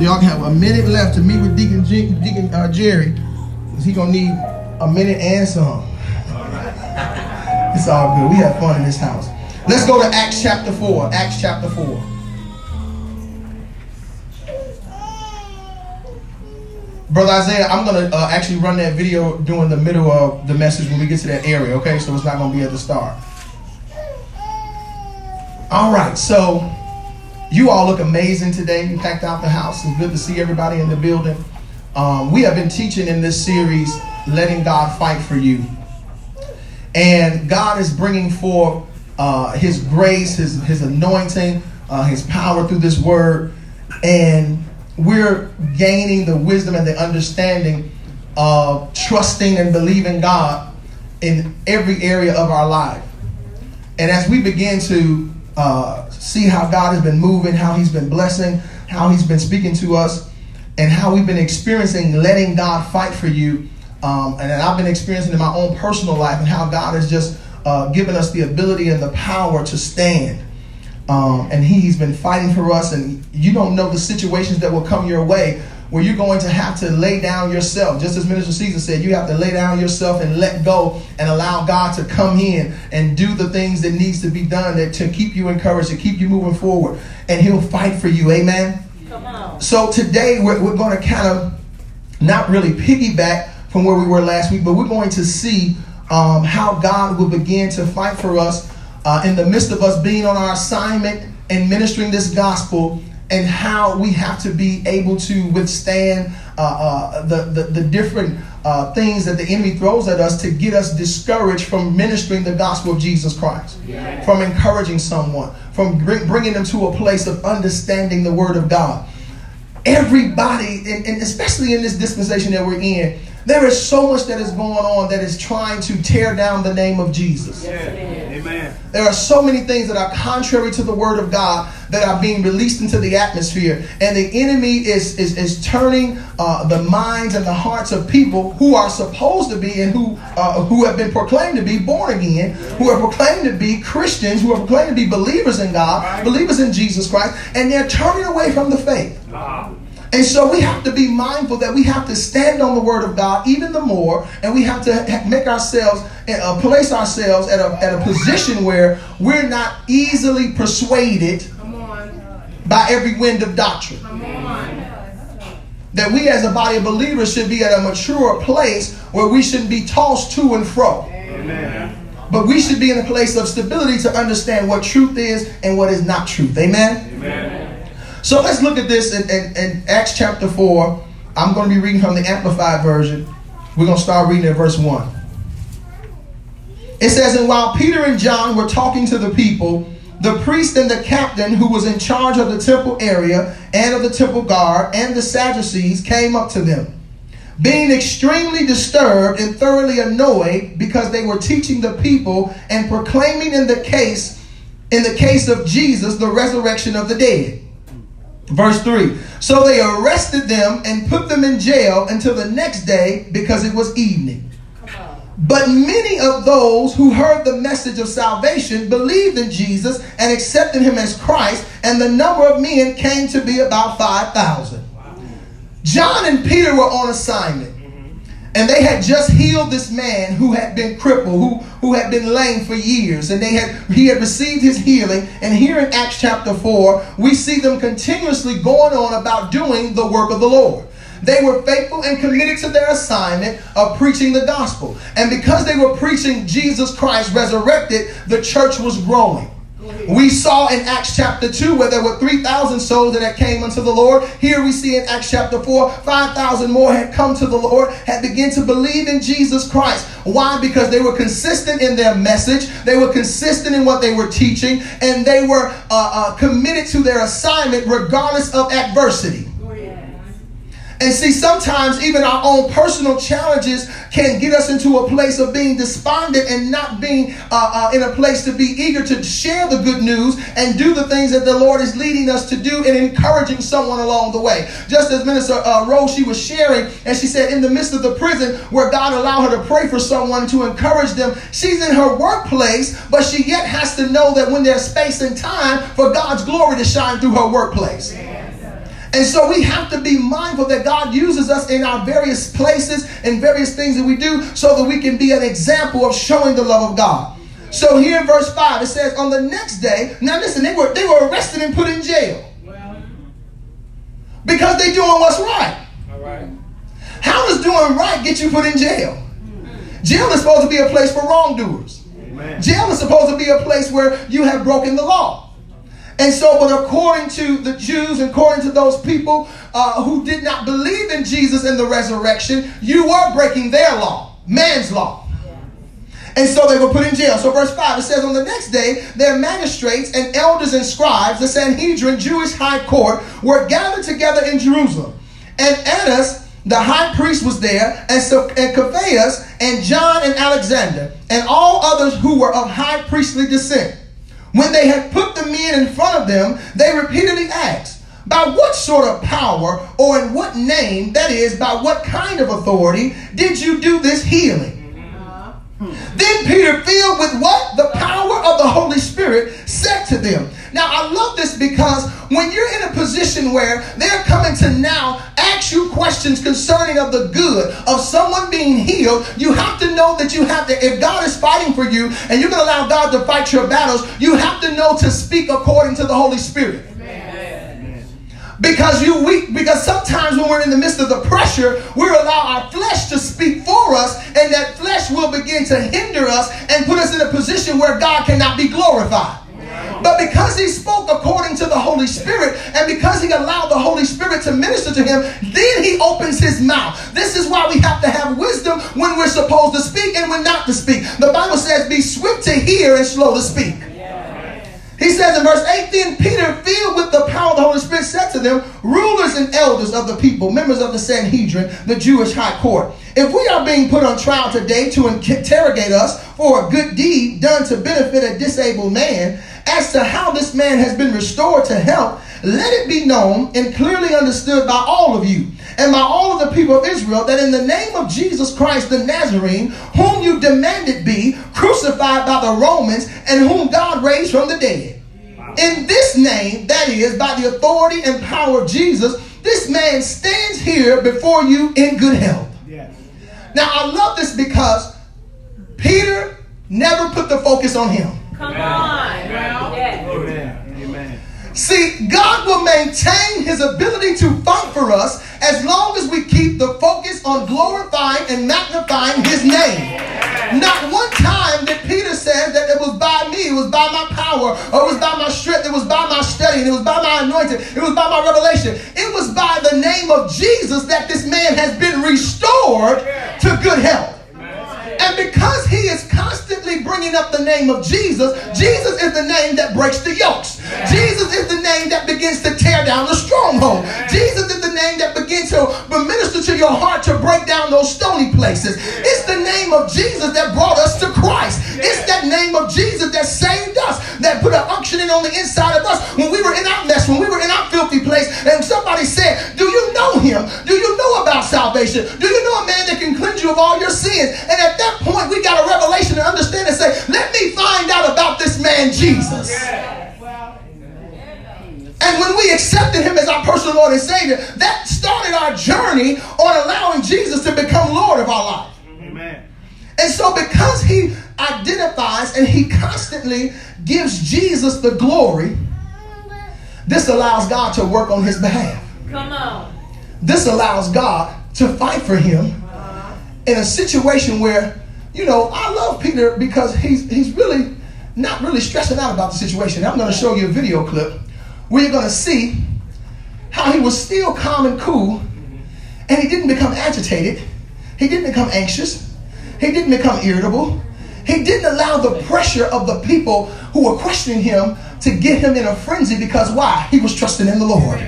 So y'all can have a minute left to meet with Deacon, G- Deacon uh, Jerry. Cause he gonna need a minute and some. It's all good. We have fun in this house. Let's go to Acts chapter 4. Acts chapter 4. Brother Isaiah, I'm gonna uh, actually run that video during the middle of the message when we get to that area, okay? So it's not gonna be at the start. All right, so you all look amazing today. You packed out the house. It's good to see everybody in the building. Um, we have been teaching in this series, letting God fight for you, and God is bringing forth uh, His grace, His His anointing, uh, His power through this word, and we're gaining the wisdom and the understanding of trusting and believing God in every area of our life. And as we begin to uh, see how God has been moving, how He's been blessing, how He's been speaking to us, and how we've been experiencing letting God fight for you, um, and I've been experiencing in my own personal life, and how God has just uh, given us the ability and the power to stand. Um, and he's been fighting for us, and you don't know the situations that will come your way where you're going to have to lay down yourself. Just as Minister Caesar said, you have to lay down yourself and let go and allow God to come in and do the things that needs to be done that, to keep you encouraged, to keep you moving forward. And he'll fight for you. Amen. Come on. So today we're, we're going to kind of not really piggyback from where we were last week, but we're going to see um, how God will begin to fight for us uh, in the midst of us being on our assignment and ministering this gospel and how we have to be able to withstand uh, uh, the, the, the, different uh, things that the enemy throws at us to get us discouraged from ministering the gospel of Jesus Christ, yeah. from encouraging someone, from bring, bringing them to a place of understanding the word of God. Everybody, and, and especially in this dispensation that we're in, there is so much that is going on that is trying to tear down the name of Jesus. Yeah. Amen. There are so many things that are contrary to the word of God that are being released into the atmosphere. And the enemy is, is, is turning uh, the minds and the hearts of people who are supposed to be and who, uh, who have been proclaimed to be born again, who are proclaimed to be Christians, who are proclaimed to be believers in God, believers in Jesus Christ, and they're turning away from the faith. Uh-huh. And so we have to be mindful that we have to stand on the word of God even the more, and we have to make ourselves, uh, place ourselves at a, at a position where we're not easily persuaded by every wind of doctrine. That we as a body of believers should be at a mature place where we shouldn't be tossed to and fro. Amen. But we should be in a place of stability to understand what truth is and what is not truth. Amen. Amen. So let's look at this in, in, in Acts chapter 4. I'm going to be reading from the Amplified Version. We're going to start reading at verse 1. It says, And while Peter and John were talking to the people, the priest and the captain who was in charge of the temple area and of the temple guard and the Sadducees came up to them, being extremely disturbed and thoroughly annoyed because they were teaching the people and proclaiming in the case in the case of Jesus the resurrection of the dead. Verse 3 So they arrested them and put them in jail until the next day because it was evening. But many of those who heard the message of salvation believed in Jesus and accepted him as Christ, and the number of men came to be about 5,000. John and Peter were on assignment. And they had just healed this man who had been crippled, who, who had been lame for years. And they had he had received his healing. And here in Acts chapter 4, we see them continuously going on about doing the work of the Lord. They were faithful and committed to their assignment of preaching the gospel. And because they were preaching Jesus Christ resurrected, the church was growing. We saw in Acts chapter 2 where there were 3,000 souls that had came unto the Lord. Here we see in Acts chapter 4, 5,000 more had come to the Lord, had begun to believe in Jesus Christ. Why? Because they were consistent in their message, they were consistent in what they were teaching, and they were uh, uh, committed to their assignment regardless of adversity. And see, sometimes even our own personal challenges can get us into a place of being despondent and not being uh, uh, in a place to be eager to share the good news and do the things that the Lord is leading us to do and encouraging someone along the way. Just as Minister uh, Rose, she was sharing, and she said, in the midst of the prison where God allowed her to pray for someone to encourage them, she's in her workplace, but she yet has to know that when there's space and time for God's glory to shine through her workplace. And so we have to be mindful that God uses us in our various places and various things that we do so that we can be an example of showing the love of God. So here in verse 5, it says, On the next day, now listen, they were, they were arrested and put in jail. Because they're doing what's right. All right. How does doing right get you put in jail? Jail is supposed to be a place for wrongdoers. Amen. Jail is supposed to be a place where you have broken the law. And so, but according to the Jews, according to those people uh, who did not believe in Jesus and the resurrection, you were breaking their law, man's law. And so they were put in jail. So, verse 5, it says, On the next day, their magistrates and elders and scribes, the Sanhedrin, Jewish high court, were gathered together in Jerusalem. And Annas, the high priest, was there, and, so, and Caiaphas, and John and Alexander, and all others who were of high priestly descent. When they had put the men in front of them, they repeatedly asked, By what sort of power or in what name, that is, by what kind of authority, did you do this healing? Uh-huh. Then Peter, filled with what? The power of the Holy Spirit, said to them. Now, I love this because when you're in a position where they're coming to now ask you questions concerning of the good of someone being healed, you have to know that you have to, if God is fighting for you and you're going to allow God to fight your battles, you have to know to speak according to the Holy Spirit. Because you weak, because sometimes when we're in the midst of the pressure, we allow our flesh to speak for us, and that flesh will begin to hinder us and put us in a position where God cannot be glorified. But because he spoke according to the Holy Spirit, and because he allowed the Holy Spirit to minister to him, then he opens his mouth. This is why we have to have wisdom when we're supposed to speak and when not to speak. The Bible says, be swift to hear and slow to speak. He says in verse 8, then Peter, filled with the power of the Holy Spirit, said to them, rulers and elders of the people, members of the Sanhedrin, the Jewish high court. If we are being put on trial today to interrogate us for a good deed done to benefit a disabled man, as to how this man has been restored to health, let it be known and clearly understood by all of you and by all of the people of Israel that in the name of Jesus Christ the Nazarene, whom you demanded be crucified by the Romans and whom God raised from the dead. In this name, that is, by the authority and power of Jesus, this man stands here before you in good health. Now, I love this because Peter never put the focus on him. Come on. Amen. Amen. See, God will maintain his ability to fight for us as long as we keep the focus on glorifying and magnifying his name. Not one time did Peter say that it was by me, it was by my power, or it was by my strength, it was by my study, it was by my anointing, it was by my revelation. It was by the name of Jesus that this man has been restored to good health. And because he is constantly bringing up the name of Jesus, Jesus is the name that breaks the yokes. Jesus is the name that begins to tear down the stronghold. Jesus is the name that begins to minister to your heart to break down those stony places. It's the name of Jesus that brought us to Christ. It's that name of Jesus that saved us, that put an unction on the inside of us when we were in our mess, when we were in our filthy place, and somebody said, Do you know him? Do you know about salvation? Do you know a man that can cleanse you of all your sins? And at that that point, we got a revelation to understand and say, let me find out about this man, Jesus. And when we accepted him as our personal Lord and Savior, that started our journey on allowing Jesus to become Lord of our life. Amen. And so, because he identifies and he constantly gives Jesus the glory, this allows God to work on his behalf. Come on. This allows God to fight for him in a situation where, you know, I love Peter because he's he's really not really stressing out about the situation. I'm going to show you a video clip where you're going to see how he was still calm and cool and he didn't become agitated. He didn't become anxious. He didn't become irritable. He didn't allow the pressure of the people who were questioning him to get him in a frenzy because why? He was trusting in the Lord.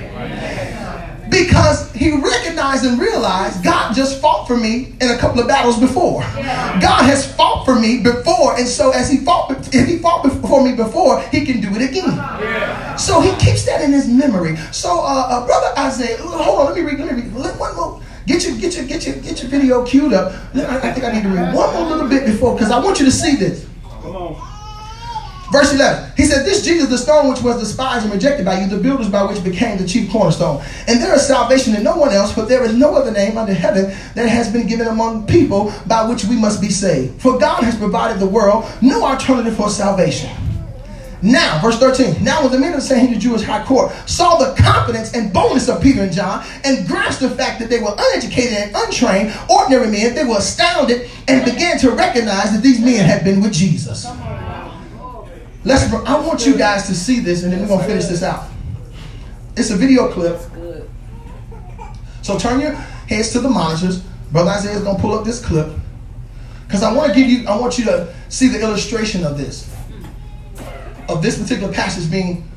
Because he recognized and realized God just fought for me in a couple of battles before. Yeah. God has fought for me before, and so as he fought, if he fought for me before, he can do it again. Yeah. So he keeps that in his memory. So, uh, uh, brother Isaiah, hold on, let me read. Let me read. Let, one more. Get your, get your, get your, get your video queued up. I, I think I need to read one more little bit before because I want you to see this. Verse 11, he said, This Jesus, the stone which was despised and rejected by you, the builders by which became the chief cornerstone. And there is salvation in no one else, for there is no other name under heaven that has been given among people by which we must be saved. For God has provided the world no alternative for salvation. Now, verse 13. Now, when the men of the Sanhedrin Jewish high court saw the confidence and boldness of Peter and John and grasped the fact that they were uneducated and untrained, ordinary men, they were astounded and began to recognize that these men had been with Jesus. Let's. I want you guys to see this, and then we're gonna finish this out. It's a video clip. So turn your heads to the monitors. Brother Isaiah is gonna pull up this clip because I want to give you. I want you to see the illustration of this, of this particular passage being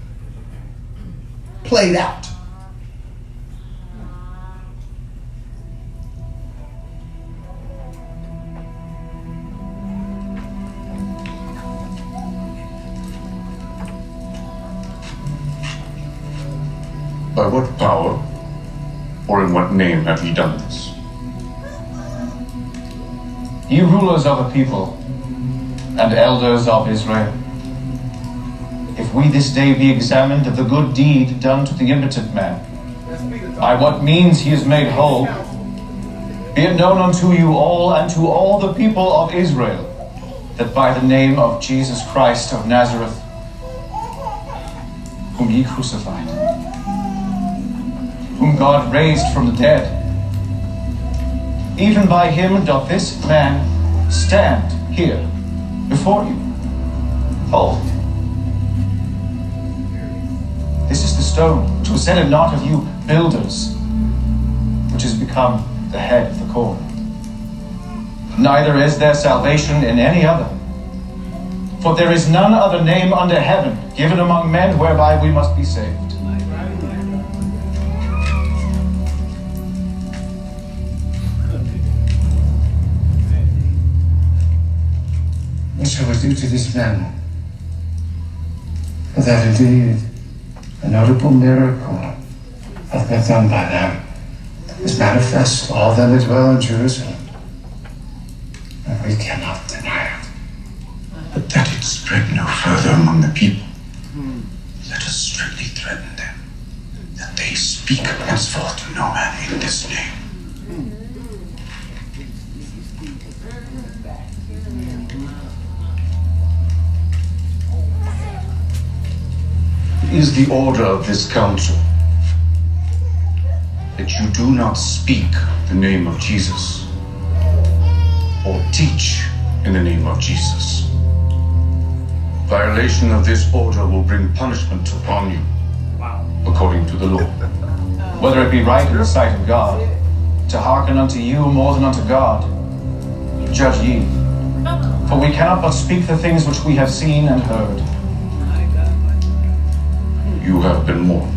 played out. Have ye done this? Ye rulers of the people and elders of Israel, if we this day be examined of the good deed done to the impotent man, by what means he is made whole, be it known unto you all and to all the people of Israel that by the name of Jesus Christ of Nazareth, whom ye crucified, God raised from the dead. Even by him doth this man stand here before you. Hold. This is the stone which was said of not of you builders, which has become the head of the corner. Neither is there salvation in any other. For there is none other name under heaven given among men whereby we must be saved. What shall we do to this man? That indeed a notable miracle hath been done by them is manifest to all them that dwell in Jerusalem. And we cannot deny it. But that it spread no further among the people, let us strictly threaten them that they speak henceforth to no man in this name. Is the order of this council that you do not speak the name of Jesus or teach in the name of Jesus. Violation of this order will bring punishment upon you according to the law. whether it be right in the sight of God, to hearken unto you more than unto God. Judge ye. For we cannot but speak the things which we have seen and heard. You have been warned.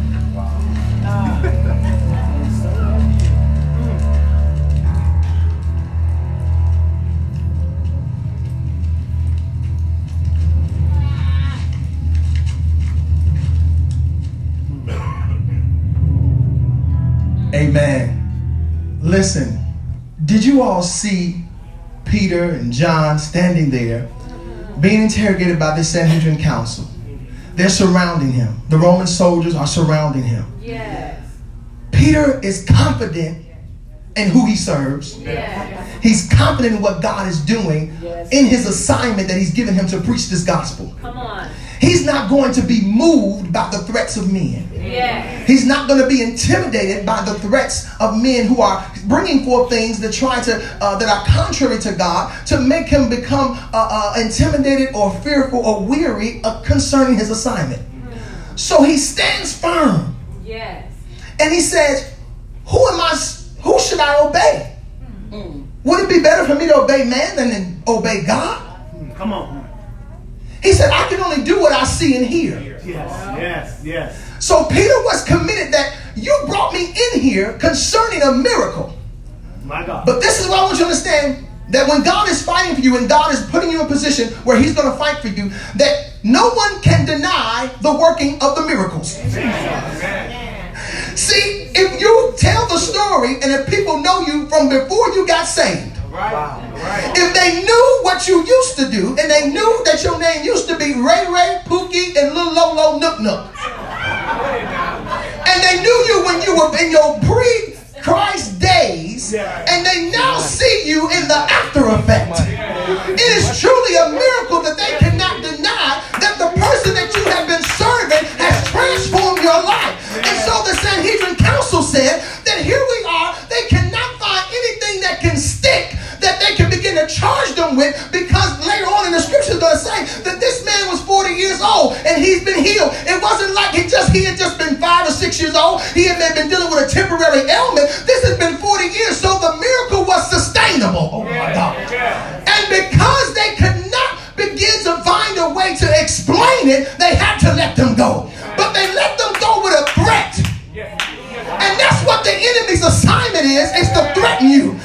Amen. Listen, did you all see Peter and John standing there being interrogated by the Sanhedrin council? They're surrounding him. The Roman soldiers are surrounding him. Yes. Peter is confident in who he serves. Yes. He's confident in what God is doing Yes. in his assignment that he's given him to preach this gospel. Come. He's not going to be moved by the threats of men. Yes. He's not going to be intimidated by the threats of men who are bringing forth things that try to uh, that are contrary to God to make him become uh, uh, intimidated or fearful or weary uh, concerning his assignment. So he stands firm Yes. and he says, "Who am I? Who should I obey? Would it be better for me to obey man than to obey God?" Come on. He said, "I can only do what I see and hear." Yes, yes, yes. So Peter was committed that you brought me in here concerning a miracle. My God. But this is what I want you to understand that when God is fighting for you and God is putting you in a position where He's going to fight for you, that no one can deny the working of the miracles. See, if you tell the story and if people know you from before you got saved, Wow. If they knew what you used to do, and they knew that your name used to be Ray Ray, Pookie, and Lil Lolo Nook Nook, and they knew you when you were in your pre Christ days, and they now see you in the after effect. It is truly a miracle that they cannot deny that the person that you have been serving has transformed your life. And so the Sanhedrin Council said that here we can begin to charge them with because later on in the scriptures going to say that this man was 40 years old and he's been healed. It wasn't like he just he had just been five or six years old. He had been dealing with a temporary ailment. This has been 40 years, so the miracle was sustainable. Oh my God. And because they could not begin to find a way to explain it, they had to let them go. But they let them go with a threat. And that's what the enemy's assignment is, is to threaten you.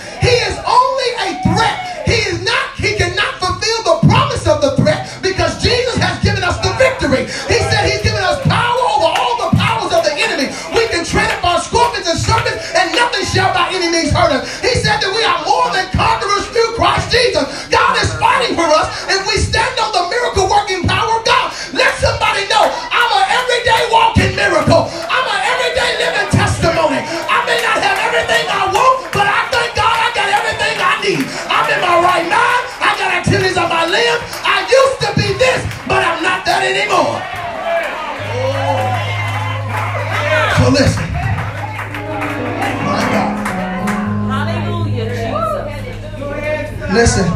Listen.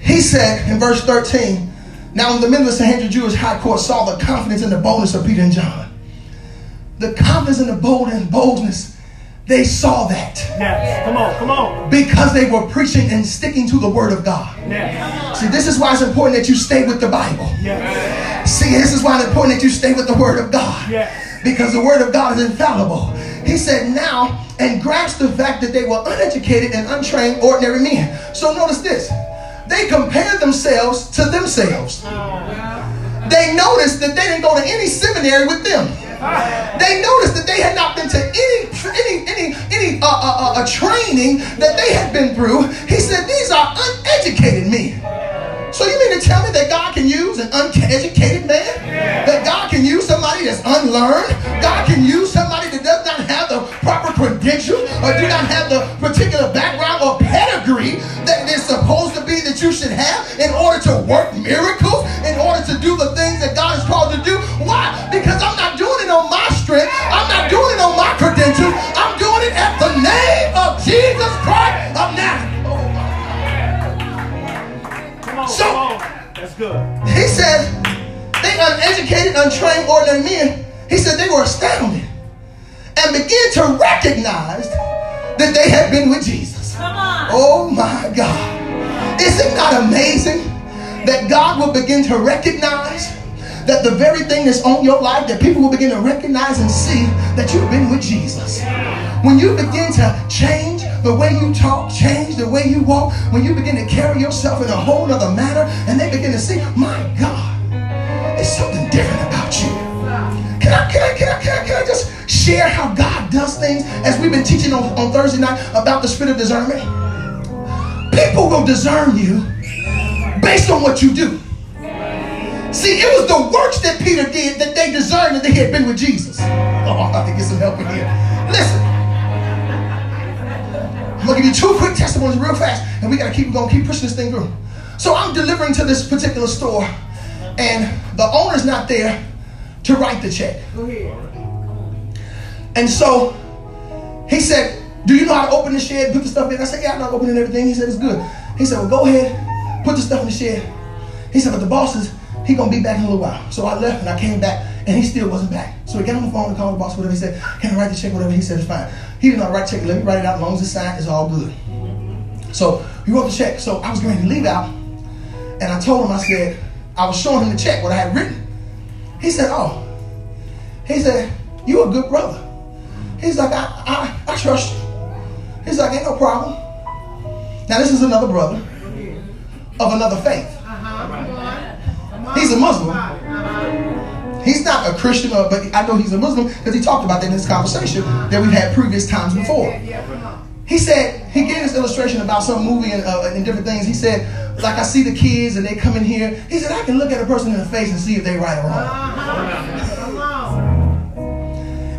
He said in verse 13, Now when the men of the Sanhedrin Jewish high court saw the confidence and the boldness of Peter and John, the confidence and the bold and boldness, they saw that Yes. Come on. Come on. because they were preaching and sticking to the word of God. Yes. See, this is why it's important that you stay with the Bible. Yes. See, this is why it's important that you stay with the word of God. Yes. Because the word of God is infallible. He said now and grasp the fact that they were uneducated and untrained ordinary men. So notice this. They compared themselves to themselves. They noticed that they didn't go to any seminary with them. They noticed that they had not been to any any any any uh, uh, uh, training that they had been through. He said these are uneducated men. So you mean to tell me that God can use an uneducated man? That God can use somebody that's unlearned? God can use proper credentials or do not have the particular background or pedigree that is supposed to be that you should have in order to work miracles, in order to do the things that God has called to do? Why? Because I'm not doing it on my strength. I'm not doing it on my credentials. I'm doing it at the name of Jesus Christ of Nazareth. Oh. So-. That's good. He said, they uneducated, untrained, ordinary men, he said they were astounded and began to recognize that they had been with Jesus. Oh my God. Is it not amazing that God will begin to recognize that the very thing that's on your life, that people will begin to recognize and see that you've been with Jesus? When you begin to change the way you talk, change the way you walk, when you begin to carry yourself in a whole other manner, and they begin to see, my God, there's something different about you. Can I, can I, can I, can I, can I just share how God does things as we've been teaching on, on Thursday night about the spirit of discernment? People will discern you based on what you do. See, it was the works that Peter did that they discerned that they had been with Jesus. Oh, I have to get some help in here. Listen. I'm gonna give you two quick testimonies real fast, and we gotta keep going, keep pushing this thing through. So I'm delivering to this particular store, and the owner's not there to write the check. And so he said, Do you know how to open the shed, put the stuff in? I said, Yeah, I know how to open and everything. He said, It's good. He said, Well, go ahead, put the stuff in the shed. He said, But the boss is, he gonna be back in a little while. So I left and I came back and he still wasn't back. So he got on the phone and called the boss, whatever. He said, Can I write the check, whatever? He said, It's fine. He did not write the check. Let me write it out as long as it's signed, it's all good. So he wrote the check. So I was going to leave out and I told him, I said, I was showing him the check, what I had written. He said, Oh. He said, You a good brother. He's like, I, I, I trust you. He's like, Ain't no problem. Now, this is another brother of another faith. He's a Muslim. He's not a Christian, uh, but I know he's a Muslim because he talked about that in this conversation that we've had previous times before. He said, he gave this illustration about some movie and, uh, and different things. He said, like I see the kids and they come in here. He said, I can look at a person in the face and see if they right or wrong.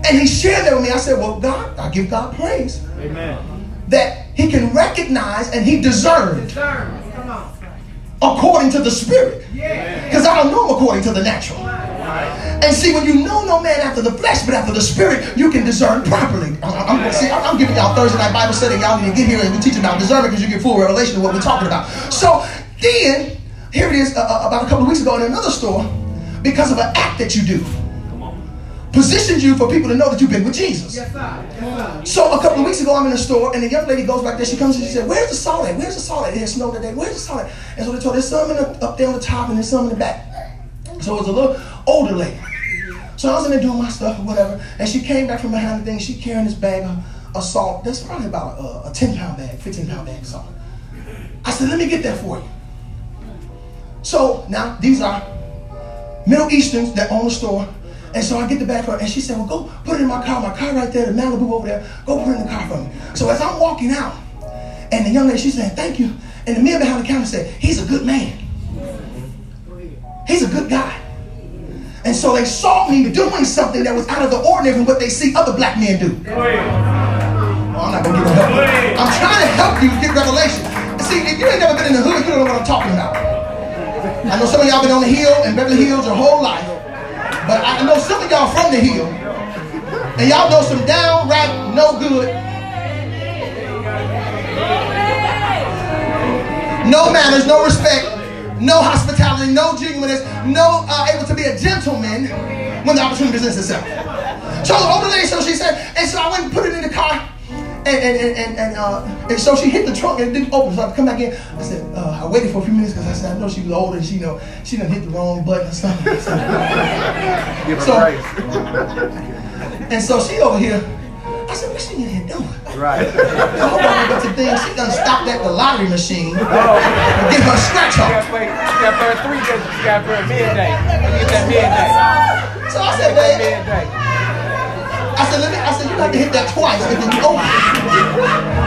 And he shared that with me. I said, well, God, I give God praise. Amen. That he can recognize and he discerns according to the spirit. Because I don't know him according to the natural. And see, when you know no man after the flesh, but after the spirit, you can discern properly. I'm, I'm, see, I'm giving y'all Thursday night Bible study. Y'all need to get here and we teach about discernment because you get full revelation of what we're talking about. So then, here it is uh, uh, about a couple of weeks ago in another store, because of an act that you do, positions you for people to know that you've been with Jesus. So a couple of weeks ago, I'm in the store, and the young lady goes back there. She comes and she said, "Where's the salt at? Where's the salt at? It had snowed today. Where's the salt at?" And so they told her, "There's some in the, up there on the top, and there's some in the back." So it was a little older lady. So I was in there doing my stuff or whatever, and she came back from behind the thing. She carrying this bag of, of salt. That's probably about a, a 10 pound bag, 15 pound bag of salt. I said, "Let me get that for you." So now these are Middle Easterns that own the store. And so I get the bag for her, and she said, Well, go put it in my car. My car right there, the Malibu over there. Go put it in the car for me. So as I'm walking out, and the young lady, she's saying, Thank you. And the man behind the counter said, He's a good man. He's a good guy. And so they saw me doing something that was out of the ordinary from what they see other black men do. Oh, I'm not gonna get no help. I'm trying to help you get revelation. See, if you ain't never been in the hood, you don't know what I'm talking about. I know some of y'all been on the hill and Beverly Hills your whole life. But I know some of y'all from the hill. And y'all know some downright no good. No manners, no respect, no hospitality, no genuineness, no uh, able to be a gentleman when the opportunity presents itself. So the older lady, so she said, and so I went and put it in the car. And, and, and, and, and, uh, and so she hit the trunk and it didn't open. So I come back in. I said, uh, I waited for a few minutes because I said, I know she was older and she you know she done hit the wrong button or something. So, so, and so she over here. I said, what's she in here doing? Right. I hope I don't get to things. She done stopped at the lottery machine oh. and get her scratch She off. got for, she got for three days. She got a midday. Get that midday. So I said, babe. I said, let me, I said, you have to hit that twice and then you open it.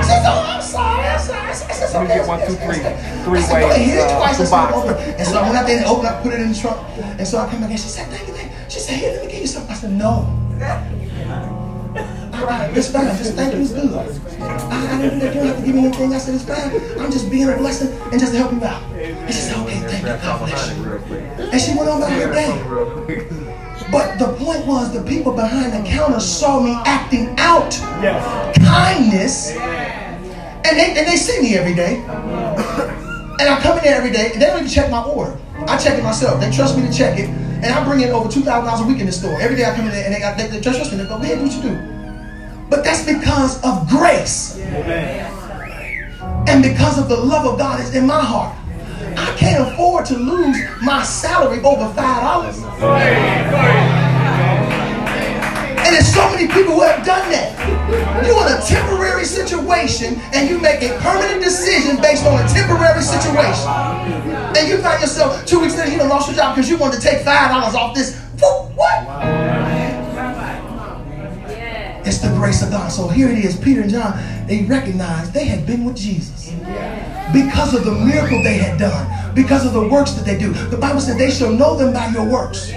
She said, oh, I'm sorry, I'm sorry. I said, it's Let me okay. get one, two, three, three I said, go ahead, hit it twice Uh, and so I open it. And so I went out there and opened up, put it in the trunk. And so I came back and she said, thank you, thank you. She said, here, let me give you something. I said, no. It's fine. Just thank you, it's good. I, I didn't, do that. you don't have to give me anything. I said, it's fine. I'm just being a blessing and just to help you out. And she said, okay, thank you. God bless you. And she went on about her day. But the point was the people behind the counter saw me acting out Yes. kindness. And they, and they see me every day. And I come in there every day. And they don't even check my order. I check it myself. They trust me to check it. And I bring in over $2,000 a week in the store. Every day I come in there and they, got, they, they trust me. They go, man, what you do. But that's because of grace. And because of the love of God is in my heart. I can't afford to lose my salary over $5. And there's so many people who have done that. You're in a temporary situation and you make a permanent decision based on a temporary situation. And you find yourself two weeks later, you lost your job because you wanted to take five dollars off this. It's the grace of God. So here it is. Peter and John, they recognized they had been with Jesus. Because of the miracle they had done, because of the works that they do. The Bible said they shall know them by your works.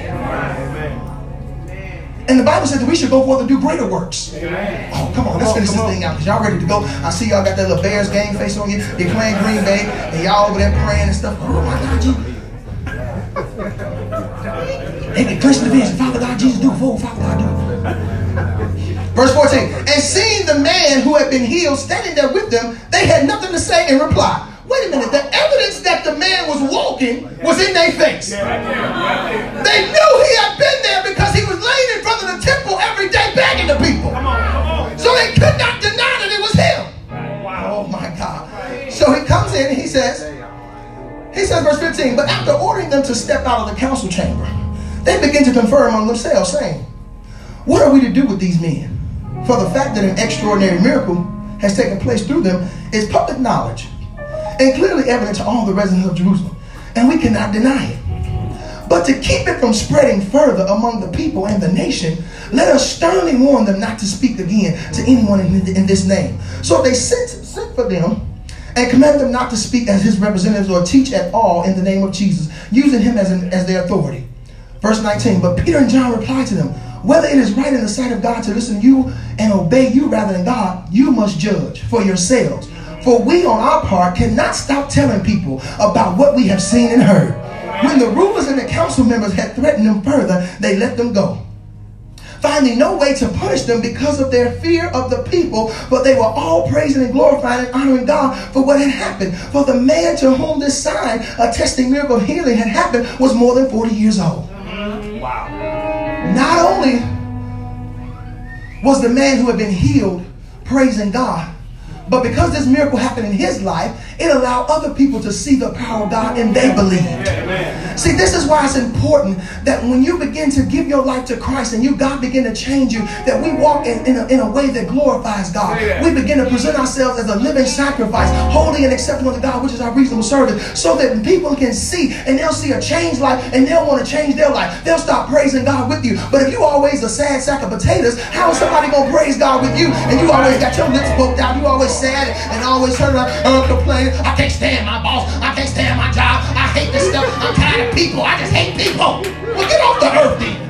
And the Bible said that we should go forth and do greater works. Oh, come on, let's finish this thing out because y'all ready to go. I see y'all got that little Bears game face on you. You're playing Green Bay and y'all over there praying and stuff. Oh my God, can clinch the vision. Father God, Jesus, do. Oh, Father God, do. Verse 14. And seeing the man who had been healed standing there with them, they had nothing to say in reply. Wait a minute. The evidence that the man was walking was in their face. They knew he had been there because he was laying in front of the temple every day begging the people. So they could not deny that it was him. Oh my God. So he comes in and he says, he says, verse 15, but after ordering them to step out of the council chamber, they begin to confer among themselves, saying, What are we to do with these men? For the fact that an extraordinary miracle has taken place through them is public knowledge and clearly evident to all the residents of Jerusalem, and we cannot deny it. But to keep it from spreading further among the people and the nation, let us sternly warn them not to speak again to anyone in, this name. So they sent, sent for them and commanded them not to speak as his representatives or teach at all in the name of Jesus, using him as, an, as their authority. Verse 19, but Peter and John replied to them, whether it is right in the sight of God to listen to you and obey you rather than God, you must judge for yourselves. For we on our part cannot stop telling people about what we have seen and heard. When the rulers and the council members had threatened them further, they let them go. Finding no way to punish them because of their fear of the people, but they were all praising and glorifying and honoring God for what had happened. For the man to whom this sign, a testing miracle healing, had happened was more than 40 years old. Wow. Not only was the man who had been healed praising God, but because this miracle happened in his life, it allowed other people to see the power of God and they believed. See, this is why it's important that when you begin to give your life to Christ and you God begin to change you, that we walk in, in, a, in a way that glorifies God. We begin to present ourselves as a living sacrifice, holy and acceptable to God, which is our reasonable service, so that people can see and they'll see a changed life and they'll want to change their life. They'll start praising God with you. But if you always a sad sack of potatoes, how is somebody going to praise God with you? And you always got your lips poked out. You always sad and always turn around uh, I can't stand my boss. I can't stand my job. I hate this stuff. I'm tired of people. I just hate people. Well, get off the earth then.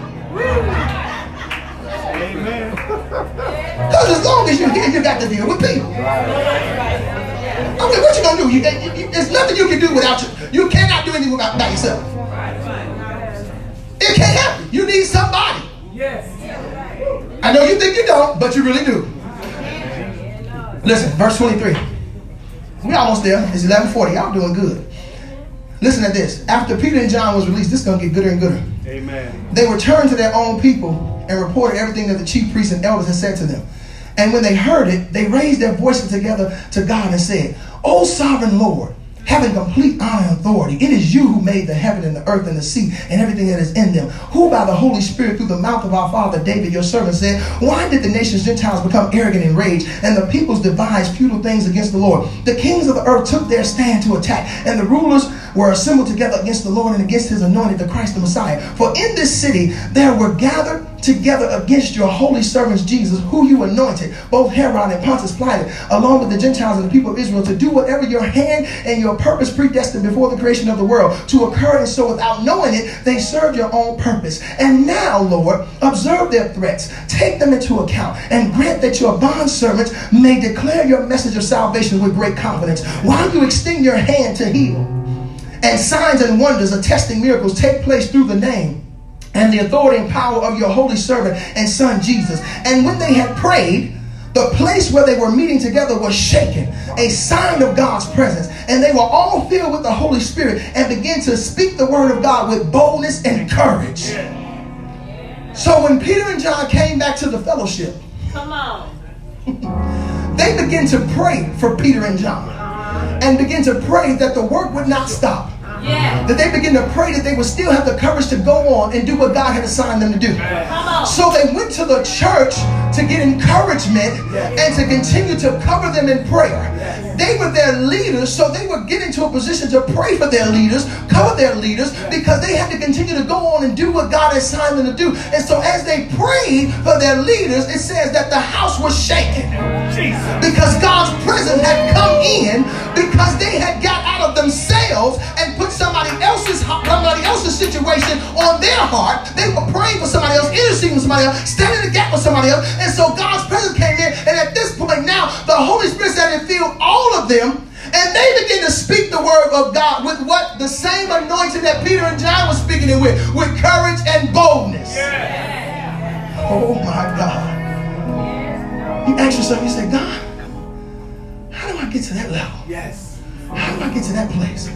Because as long as you're here, you got to deal with people. I mean, what you gonna do? You, you, you, there's nothing you can do without you. You cannot do anything without yourself. It can't happen. You need somebody. Yes. I know you think you don't, but you really do. Listen, verse 23. We almost there. It's 1140. Y'all doing good. Listen to this. After Peter and John was released, this is going to get gooder and gooder. Amen. They returned to their own people and reported everything that the chief priests and elders had said to them. And when they heard it, they raised their voices together to God and said, O sovereign Lord, having complete honor authority, it is you who made the heaven and the earth and the sea and everything that is in them, who by the Holy Spirit through the mouth of our father David, your servant, said, Why did the nations Gentiles become arrogant and rage, and the peoples devise futile things against the Lord? The kings of the earth took their stand to attack, and the rulers were assembled together against the Lord and against his anointed, the Christ the Messiah. For in this city there were gathered together against your holy servants Jesus, who you anointed, both Herod and Pontius Pilate, along with the Gentiles and the people of Israel, to do whatever your hand and your purpose predestined before the creation of the world to occur. And so, without knowing it, they served your own purpose. And now, Lord, observe their threats, take them into account, and grant that your bondservants may declare your message of salvation with great confidence while you extend your hand to heal. And signs and wonders, attesting miracles, take place through the name and the authority and power of your holy servant and son Jesus. And when they had prayed, the place where they were meeting together was shaken, a sign of God's presence. And they were all filled with the Holy Spirit and began to speak the word of God with boldness and courage. So when Peter and John came back to the fellowship, Come on. they began to pray for Peter and John and begin to pray that the work would not stop. Yeah. That they begin to pray that they would still have the courage to go on and do what God had assigned them to do. Come. So they went to the church to get encouragement and to continue to cover them in prayer. They were their leaders, so they would get into a position to pray for their leaders, cover their leaders, because they had to continue to go on and do what God had assigned them to do. And so as they prayed for their leaders, it says that the house was shaken oh, because God's presence had come in because they had got out of themselves and put somebody else's somebody else's situation on their heart. They were praying for somebody else, interceding for somebody else, standing in the gap for somebody else. And so God's presence came in, and at this point now, the Holy Spirit said it filled all of them. And they begin to speak the word of God with what the same anointing that Peter and John were speaking it with, with courage and boldness. Oh my God. You ask yourself, you say, God, how do I get to that level? Yes. How do I get to that place?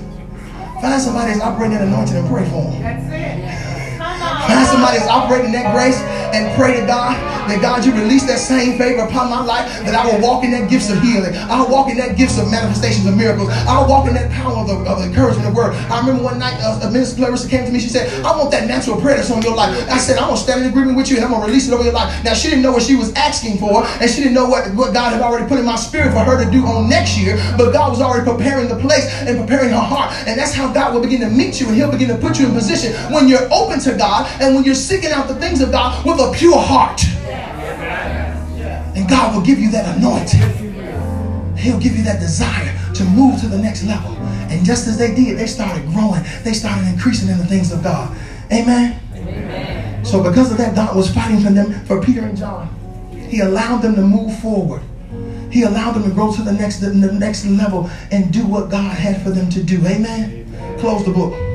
Find somebody that's operating in anointing and pray for them. That's it. Come on. Find somebody that's operating that grace and pray to God that God, you release that same favor upon my life, that I will walk in that gifts of healing. I'll walk in that gifts of manifestations of miracles. I'll walk in that power of the, of the encouragement of the word. I remember one night uh, a minister Clarissa came to me. She said, I want that natural prayer that's on your life. I said, I'm going to stand in agreement with you and I'm going to release it over your life. Now, she didn't know what she was asking for and she didn't know what, what God had already put in my spirit for her to do on next year, but God was already preparing the place and preparing her heart. And that's how God will begin to meet you and he'll begin to put you in position when you're open to God and when you're seeking out the things of God with a pure heart. And God will give you that anointing. He'll give you that desire to move to the next level. And just as they did, they started growing. They started increasing in the things of God. Amen. Amen. So because of that, God was fighting for them, for Peter and John. He allowed them to move forward. He allowed them to grow to the next, the next level and do what God had for them to do. Amen. Close the book.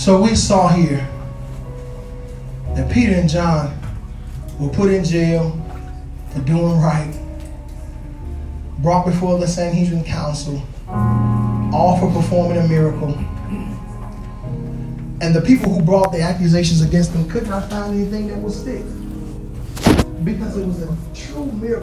So we saw here that Peter and John were put in jail for doing right, brought before the Sanhedrin Council, all for performing a miracle. And the people who brought the accusations against them could not find anything that would stick because it was a true miracle.